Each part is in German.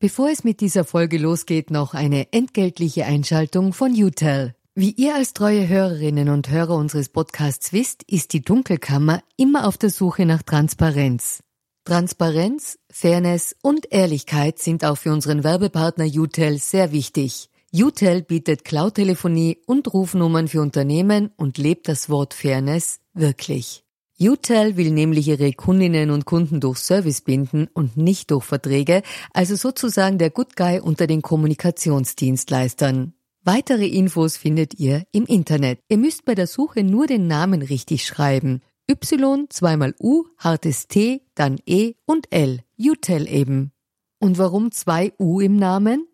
Bevor es mit dieser Folge losgeht, noch eine entgeltliche Einschaltung von UTEL. Wie ihr als treue Hörerinnen und Hörer unseres Podcasts wisst, ist die Dunkelkammer immer auf der Suche nach Transparenz. Transparenz, Fairness und Ehrlichkeit sind auch für unseren Werbepartner UTEL sehr wichtig. UTEL bietet Cloud-Telefonie und Rufnummern für Unternehmen und lebt das Wort Fairness wirklich. UTEL will nämlich ihre Kundinnen und Kunden durch Service binden und nicht durch Verträge, also sozusagen der Good Guy unter den Kommunikationsdienstleistern. Weitere Infos findet ihr im Internet. Ihr müsst bei der Suche nur den Namen richtig schreiben. Y, zweimal U, hartes T, dann E und L. UTEL eben. Und warum zwei U im Namen?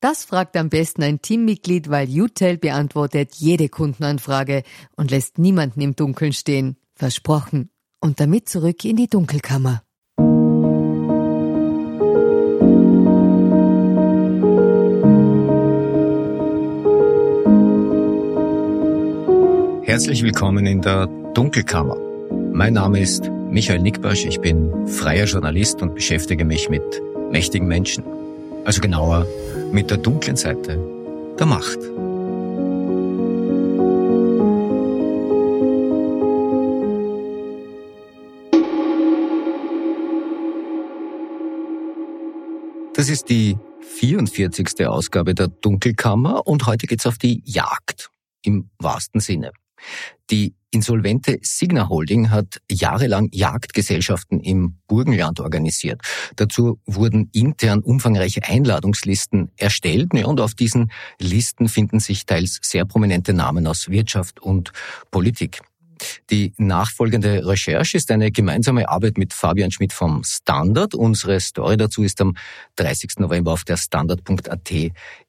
Das fragt am besten ein Teammitglied, weil UTEL beantwortet jede Kundenanfrage und lässt niemanden im Dunkeln stehen. Versprochen. Und damit zurück in die Dunkelkammer. Herzlich willkommen in der Dunkelkammer. Mein Name ist Michael Nickbasch, ich bin freier Journalist und beschäftige mich mit mächtigen Menschen. Also genauer mit der dunklen Seite der Macht. Das ist die 44. Ausgabe der Dunkelkammer und heute geht's auf die Jagd im wahrsten Sinne. Die insolvente Signa Holding hat jahrelang Jagdgesellschaften im Burgenland organisiert. Dazu wurden intern umfangreiche Einladungslisten erstellt und auf diesen Listen finden sich teils sehr prominente Namen aus Wirtschaft und Politik. Die nachfolgende Recherche ist eine gemeinsame Arbeit mit Fabian Schmidt vom Standard. Unsere Story dazu ist am 30. November auf der Standard.at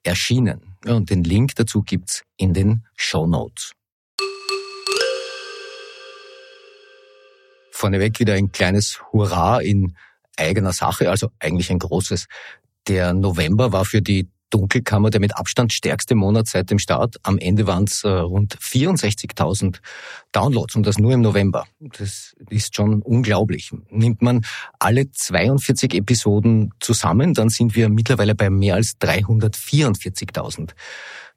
erschienen. Und den Link dazu gibt's in den Show Notes. Vorneweg wieder ein kleines Hurra in eigener Sache, also eigentlich ein großes. Der November war für die Dunkelkammer der mit Abstand stärkste Monat seit dem Start. Am Ende waren es äh, rund 64.000 Downloads und das nur im November. Das ist schon unglaublich. Nimmt man alle 42 Episoden zusammen, dann sind wir mittlerweile bei mehr als 344.000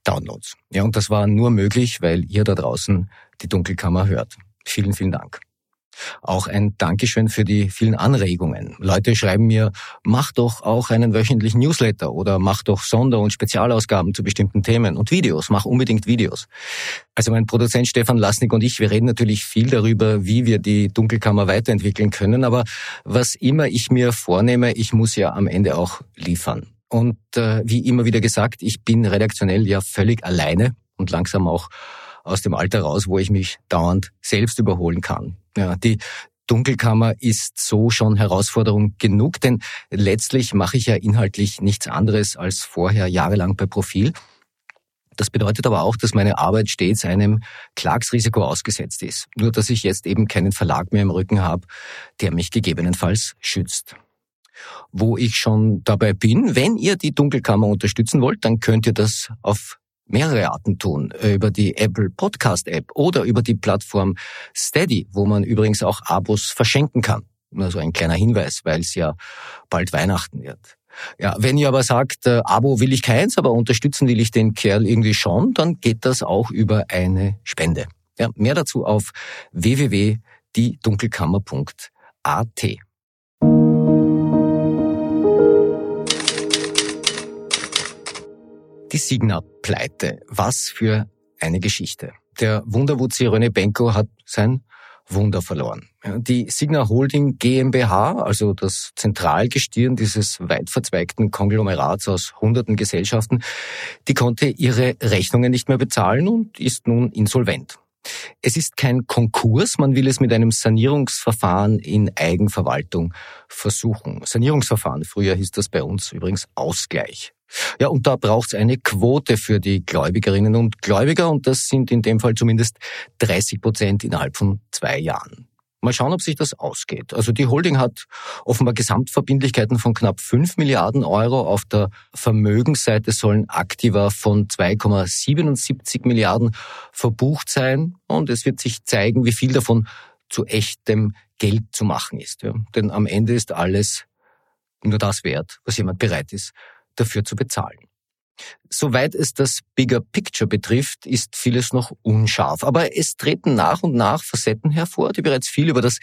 Downloads. Ja, und das war nur möglich, weil ihr da draußen die Dunkelkammer hört. Vielen, vielen Dank. Auch ein Dankeschön für die vielen Anregungen. Leute schreiben mir, mach doch auch einen wöchentlichen Newsletter oder mach doch Sonder- und Spezialausgaben zu bestimmten Themen und Videos. Mach unbedingt Videos. Also mein Produzent Stefan Lasnik und ich, wir reden natürlich viel darüber, wie wir die Dunkelkammer weiterentwickeln können. Aber was immer ich mir vornehme, ich muss ja am Ende auch liefern. Und äh, wie immer wieder gesagt, ich bin redaktionell ja völlig alleine und langsam auch aus dem Alter raus, wo ich mich dauernd selbst überholen kann. Ja, die Dunkelkammer ist so schon Herausforderung genug, denn letztlich mache ich ja inhaltlich nichts anderes als vorher jahrelang bei Profil. Das bedeutet aber auch, dass meine Arbeit stets einem Klagsrisiko ausgesetzt ist. Nur dass ich jetzt eben keinen Verlag mehr im Rücken habe, der mich gegebenenfalls schützt. Wo ich schon dabei bin, wenn ihr die Dunkelkammer unterstützen wollt, dann könnt ihr das auf mehrere Arten tun. Äh, über die Apple Podcast App oder über die Plattform Steady, wo man übrigens auch Abos verschenken kann. Nur so ein kleiner Hinweis, weil es ja bald Weihnachten wird. Ja, wenn ihr aber sagt, äh, Abo will ich keins, aber unterstützen will ich den Kerl irgendwie schon, dann geht das auch über eine Spende. Ja, mehr dazu auf www.diedunkelkammer.at. Die Signa-Pleite. Was für eine Geschichte. Der Wunderwutzi René Benko hat sein Wunder verloren. Die Signa Holding GmbH, also das Zentralgestirn dieses weit verzweigten Konglomerats aus hunderten Gesellschaften, die konnte ihre Rechnungen nicht mehr bezahlen und ist nun insolvent. Es ist kein Konkurs, man will es mit einem Sanierungsverfahren in Eigenverwaltung versuchen. Sanierungsverfahren, früher hieß das bei uns übrigens Ausgleich. Ja, und da braucht es eine Quote für die Gläubigerinnen und Gläubiger und das sind in dem Fall zumindest 30 Prozent innerhalb von zwei Jahren. Mal schauen, ob sich das ausgeht. Also die Holding hat offenbar Gesamtverbindlichkeiten von knapp 5 Milliarden Euro. Auf der Vermögensseite sollen Aktiva von 2,77 Milliarden verbucht sein. Und es wird sich zeigen, wie viel davon zu echtem Geld zu machen ist. Ja. Denn am Ende ist alles nur das wert, was jemand bereit ist, dafür zu bezahlen. Soweit es das Bigger Picture betrifft, ist vieles noch unscharf. Aber es treten nach und nach Facetten hervor, die bereits viel über das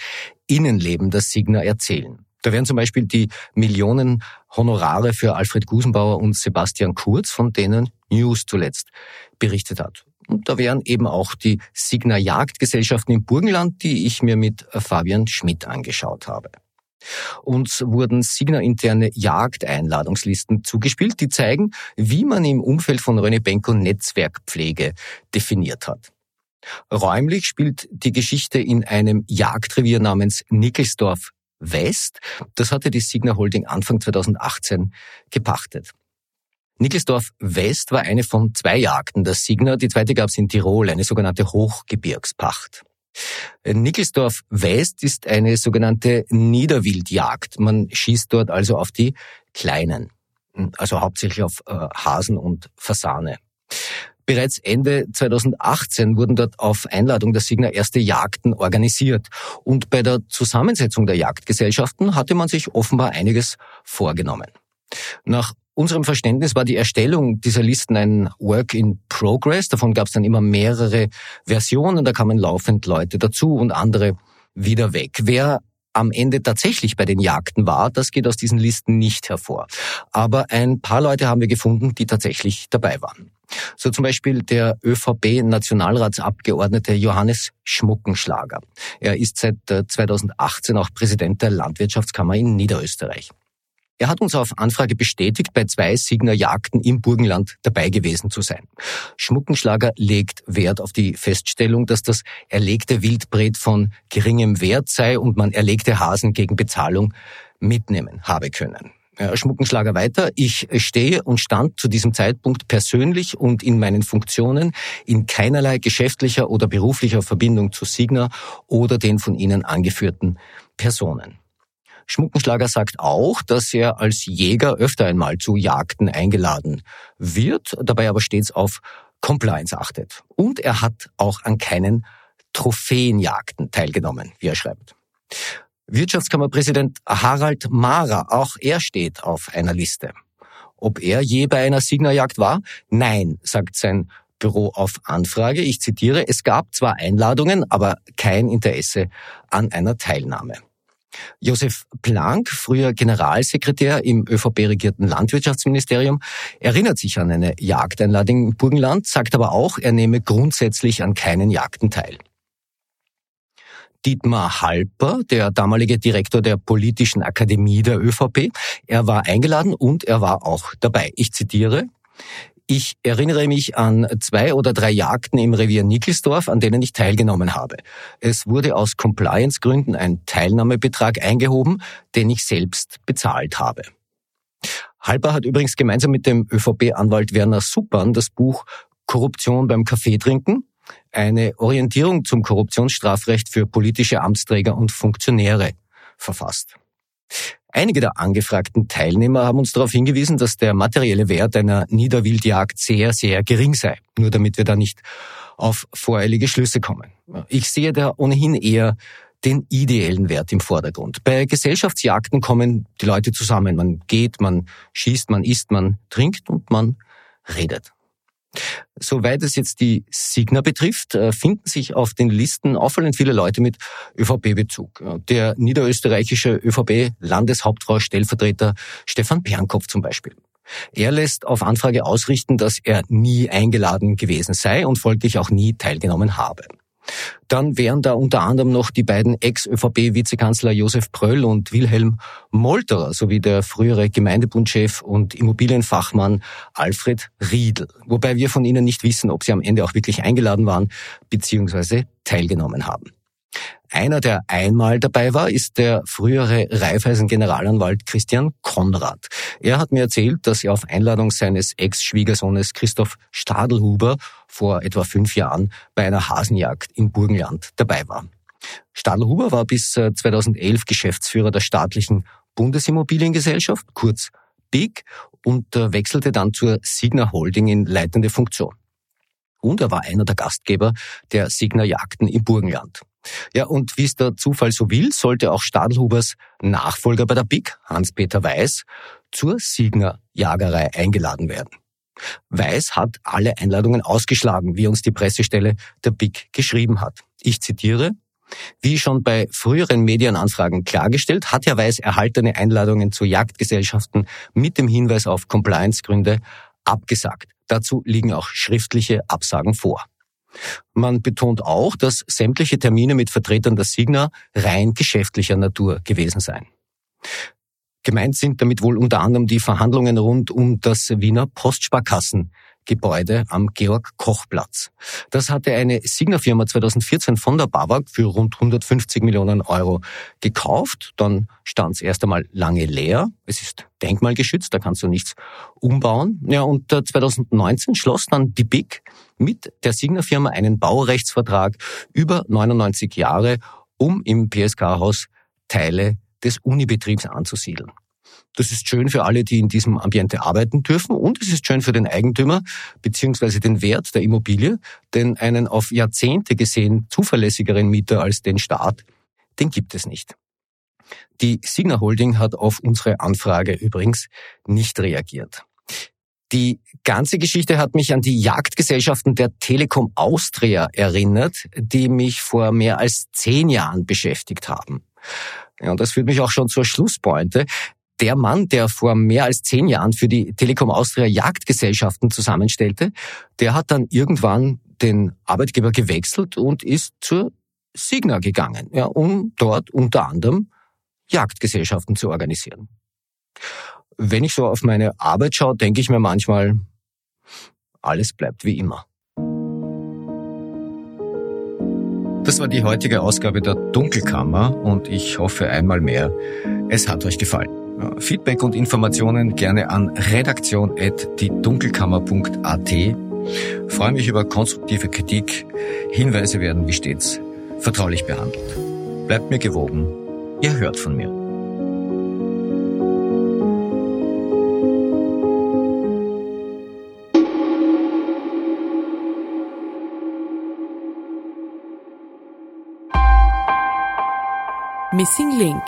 Innenleben der Signer erzählen. Da wären zum Beispiel die Millionen Honorare für Alfred Gusenbauer und Sebastian Kurz, von denen News zuletzt berichtet hat. Und da wären eben auch die Signer Jagdgesellschaften im Burgenland, die ich mir mit Fabian Schmidt angeschaut habe. Uns wurden Signa-interne Jagdeinladungslisten zugespielt, die zeigen, wie man im Umfeld von René Benko Netzwerkpflege definiert hat. Räumlich spielt die Geschichte in einem Jagdrevier namens Nickelsdorf West. Das hatte die Signa Holding Anfang 2018 gepachtet. Nickelsdorf West war eine von zwei Jagden der Signa. Die zweite gab es in Tirol, eine sogenannte Hochgebirgspacht. Nickelsdorf West ist eine sogenannte Niederwildjagd. Man schießt dort also auf die Kleinen, also hauptsächlich auf äh, Hasen und Fasane. Bereits Ende 2018 wurden dort auf Einladung der Signer erste Jagden organisiert. Und bei der Zusammensetzung der Jagdgesellschaften hatte man sich offenbar einiges vorgenommen. Nach unserem Verständnis war die Erstellung dieser Listen ein Work in Progress. Davon gab es dann immer mehrere Versionen. Da kamen laufend Leute dazu und andere wieder weg. Wer am Ende tatsächlich bei den Jagden war, das geht aus diesen Listen nicht hervor. Aber ein paar Leute haben wir gefunden, die tatsächlich dabei waren. So zum Beispiel der ÖVP-Nationalratsabgeordnete Johannes Schmuckenschlager. Er ist seit 2018 auch Präsident der Landwirtschaftskammer in Niederösterreich. Er hat uns auf Anfrage bestätigt, bei zwei Signer Jagden im Burgenland dabei gewesen zu sein. Schmuckenschlager legt Wert auf die Feststellung, dass das erlegte Wildbret von geringem Wert sei und man erlegte Hasen gegen Bezahlung mitnehmen habe können. Schmuckenschlager weiter. Ich stehe und stand zu diesem Zeitpunkt persönlich und in meinen Funktionen in keinerlei geschäftlicher oder beruflicher Verbindung zu Signer oder den von Ihnen angeführten Personen. Schmuckenschlager sagt auch, dass er als Jäger öfter einmal zu Jagden eingeladen wird, dabei aber stets auf Compliance achtet. Und er hat auch an keinen Trophäenjagden teilgenommen, wie er schreibt. Wirtschaftskammerpräsident Harald Mara, auch er steht auf einer Liste. Ob er je bei einer Signerjagd war? Nein, sagt sein Büro auf Anfrage. Ich zitiere, es gab zwar Einladungen, aber kein Interesse an einer Teilnahme. Josef Planck, früher Generalsekretär im ÖVP-regierten Landwirtschaftsministerium, erinnert sich an eine Jagdeinladung im Burgenland, sagt aber auch, er nehme grundsätzlich an keinen Jagden teil. Dietmar Halper, der damalige Direktor der Politischen Akademie der ÖVP, er war eingeladen und er war auch dabei. Ich zitiere, ich erinnere mich an zwei oder drei Jagden im Revier Nickelsdorf, an denen ich teilgenommen habe. Es wurde aus Compliance-Gründen ein Teilnahmebetrag eingehoben, den ich selbst bezahlt habe. Halper hat übrigens gemeinsam mit dem ÖVP-Anwalt Werner Suppan das Buch Korruption beim Kaffeetrinken, eine Orientierung zum Korruptionsstrafrecht für politische Amtsträger und Funktionäre verfasst. Einige der angefragten Teilnehmer haben uns darauf hingewiesen, dass der materielle Wert einer Niederwildjagd sehr, sehr gering sei. Nur damit wir da nicht auf voreilige Schlüsse kommen. Ich sehe da ohnehin eher den ideellen Wert im Vordergrund. Bei Gesellschaftsjagden kommen die Leute zusammen. Man geht, man schießt, man isst, man trinkt und man redet. Soweit es jetzt die Signa betrifft, äh, finden sich auf den Listen auffallend viele Leute mit ÖVP-Bezug. Der niederösterreichische ÖVP-Landeshauptfrau Stellvertreter Stefan Pernkopf zum Beispiel. Er lässt auf Anfrage ausrichten, dass er nie eingeladen gewesen sei und folglich auch nie teilgenommen habe. Dann wären da unter anderem noch die beiden Ex-ÖVP-Vizekanzler Josef Pröll und Wilhelm Molterer sowie der frühere Gemeindebundchef und Immobilienfachmann Alfred Riedl. Wobei wir von ihnen nicht wissen, ob sie am Ende auch wirklich eingeladen waren bzw. teilgenommen haben. Einer, der einmal dabei war, ist der frühere Raiffeisen-Generalanwalt Christian Konrad. Er hat mir erzählt, dass er auf Einladung seines Ex-Schwiegersohnes Christoph Stadelhuber vor etwa fünf Jahren bei einer Hasenjagd im Burgenland dabei war. Stadelhuber war bis 2011 äh, Geschäftsführer der staatlichen Bundesimmobiliengesellschaft, kurz BIG, und äh, wechselte dann zur Signa Holding in leitende Funktion. Und er war einer der Gastgeber der Signa Jagden im Burgenland. Ja, und wie es der Zufall so will, sollte auch Stadelhubers Nachfolger bei der BIC, Hans-Peter Weiß, zur Siegner Jagerei eingeladen werden. Weiß hat alle Einladungen ausgeschlagen, wie uns die Pressestelle der BIC geschrieben hat. Ich zitiere, wie schon bei früheren Medienanfragen klargestellt, hat Herr Weiß erhaltene Einladungen zu Jagdgesellschaften mit dem Hinweis auf Compliance-Gründe abgesagt. Dazu liegen auch schriftliche Absagen vor. Man betont auch, dass sämtliche Termine mit Vertretern der Signa rein geschäftlicher Natur gewesen seien. Gemeint sind damit wohl unter anderem die Verhandlungen rund um das Wiener Postsparkassen Gebäude am Georg-Koch-Platz. Das hatte eine Signa-Firma 2014 von der BAWAG für rund 150 Millionen Euro gekauft. Dann stand es erst einmal lange leer. Es ist denkmalgeschützt, da kannst du nichts umbauen. Ja, und 2019 schloss dann die BIC mit der Signa-Firma einen Baurechtsvertrag über 99 Jahre, um im PSK-Haus Teile des Unibetriebs anzusiedeln. Das ist schön für alle, die in diesem Ambiente arbeiten dürfen und es ist schön für den Eigentümer beziehungsweise den Wert der Immobilie, denn einen auf Jahrzehnte gesehen zuverlässigeren Mieter als den Staat, den gibt es nicht. Die Signa Holding hat auf unsere Anfrage übrigens nicht reagiert. Die ganze Geschichte hat mich an die Jagdgesellschaften der Telekom Austria erinnert, die mich vor mehr als zehn Jahren beschäftigt haben. Ja, und das führt mich auch schon zur Schlusspointe der Mann, der vor mehr als zehn Jahren für die Telekom Austria Jagdgesellschaften zusammenstellte, der hat dann irgendwann den Arbeitgeber gewechselt und ist zur Signa gegangen, ja, um dort unter anderem Jagdgesellschaften zu organisieren. Wenn ich so auf meine Arbeit schaue, denke ich mir manchmal, alles bleibt wie immer. Das war die heutige Ausgabe der Dunkelkammer und ich hoffe einmal mehr, es hat euch gefallen. Feedback und Informationen gerne an redaktion.diedunkelkammer.at. Freue mich über konstruktive Kritik. Hinweise werden wie stets vertraulich behandelt. Bleibt mir gewogen. Ihr hört von mir. Missing Link